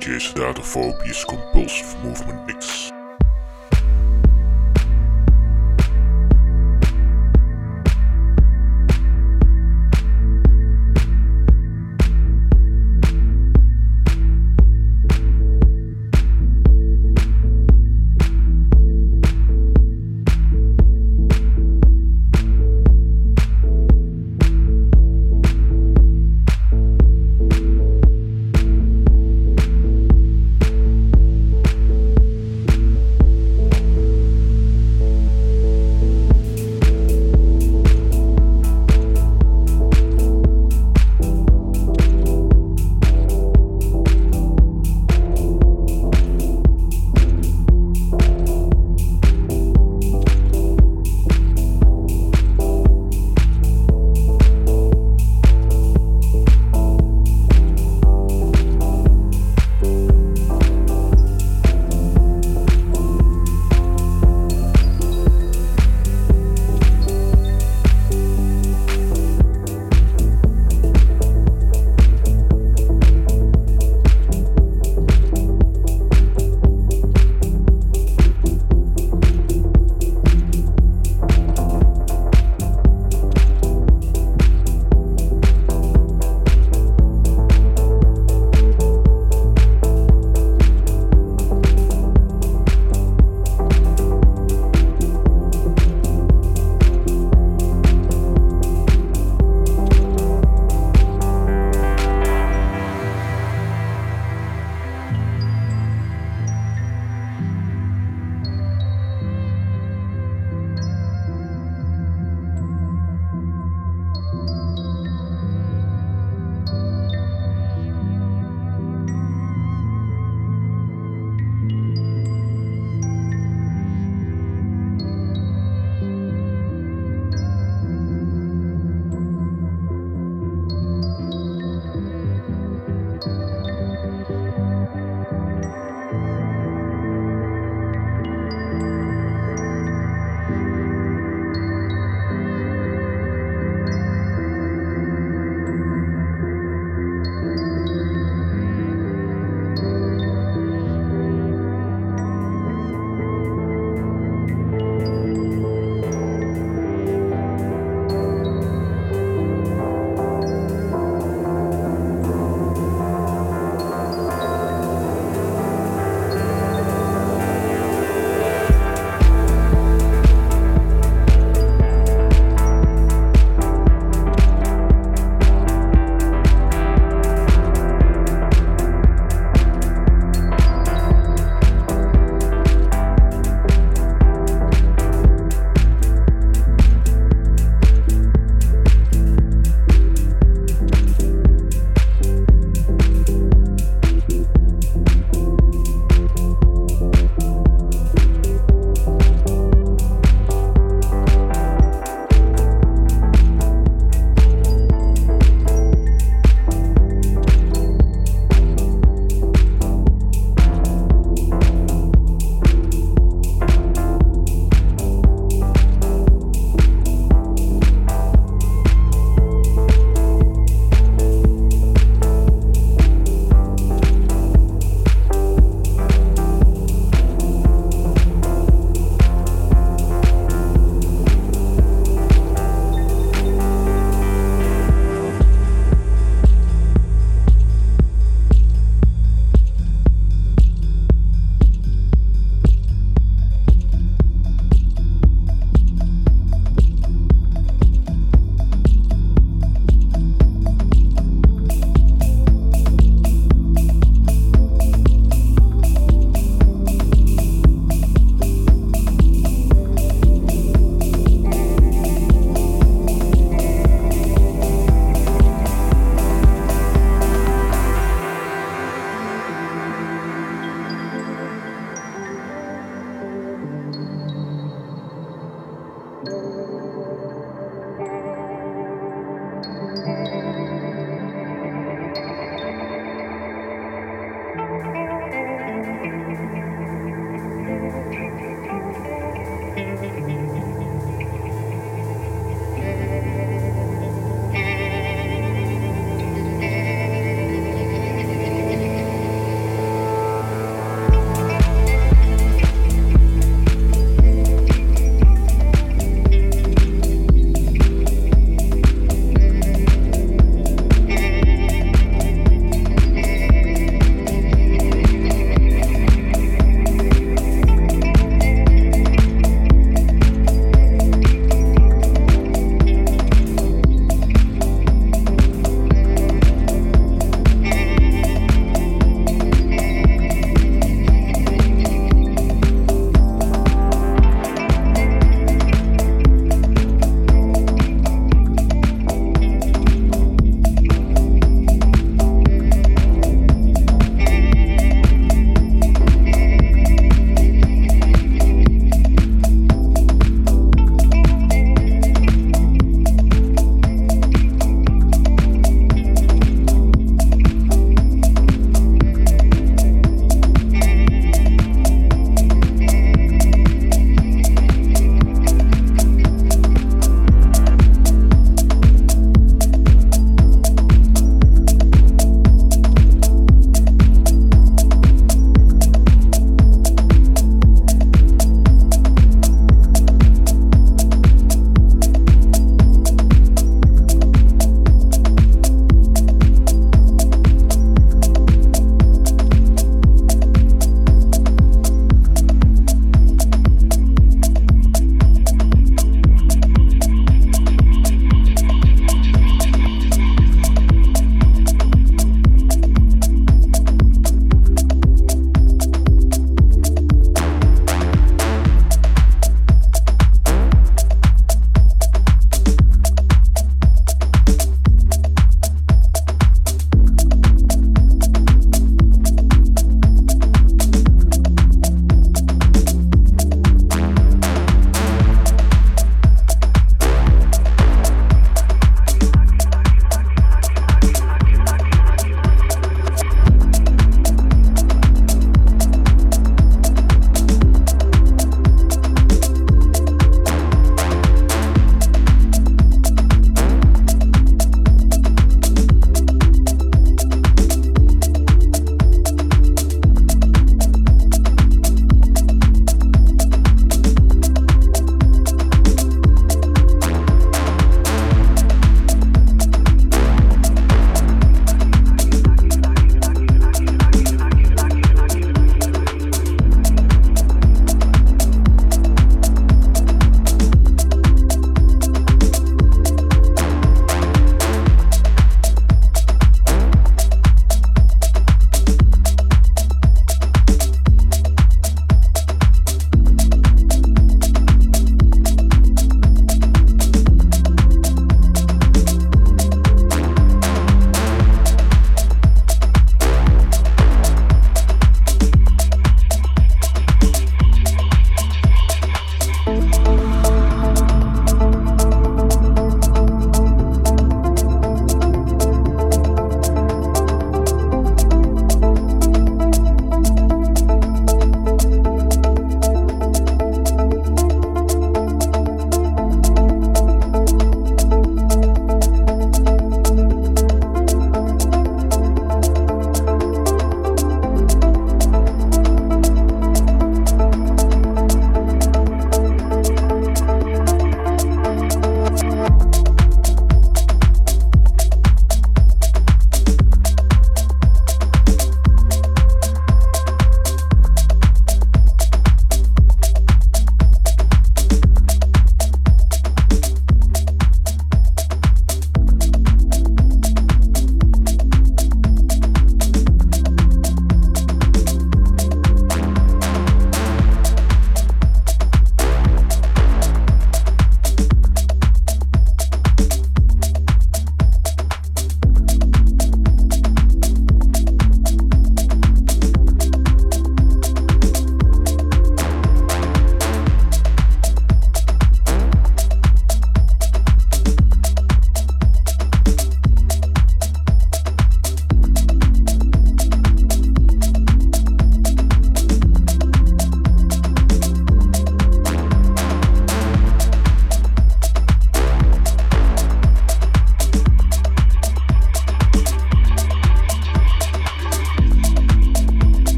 DJ Sedatophobius Compulsive Movement Mix.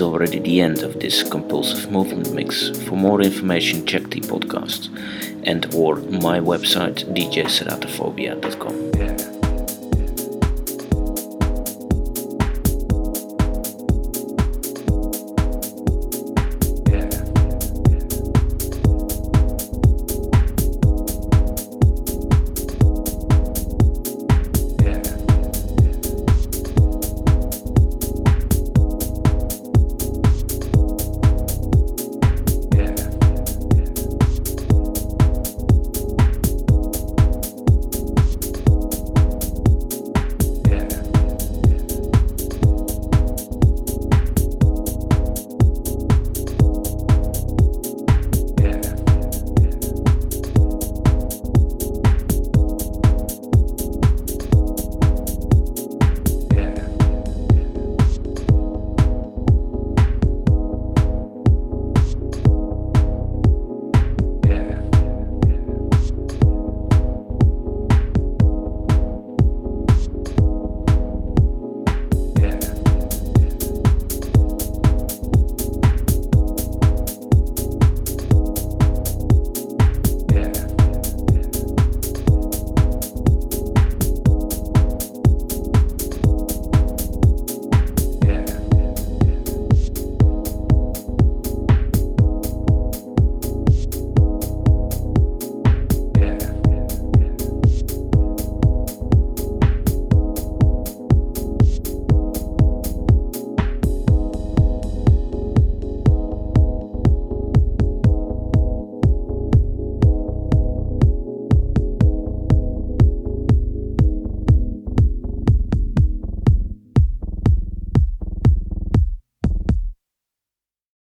Is already the end of this compulsive movement mix. For more information, check the podcast and or my website djceratophobia.com. Yeah.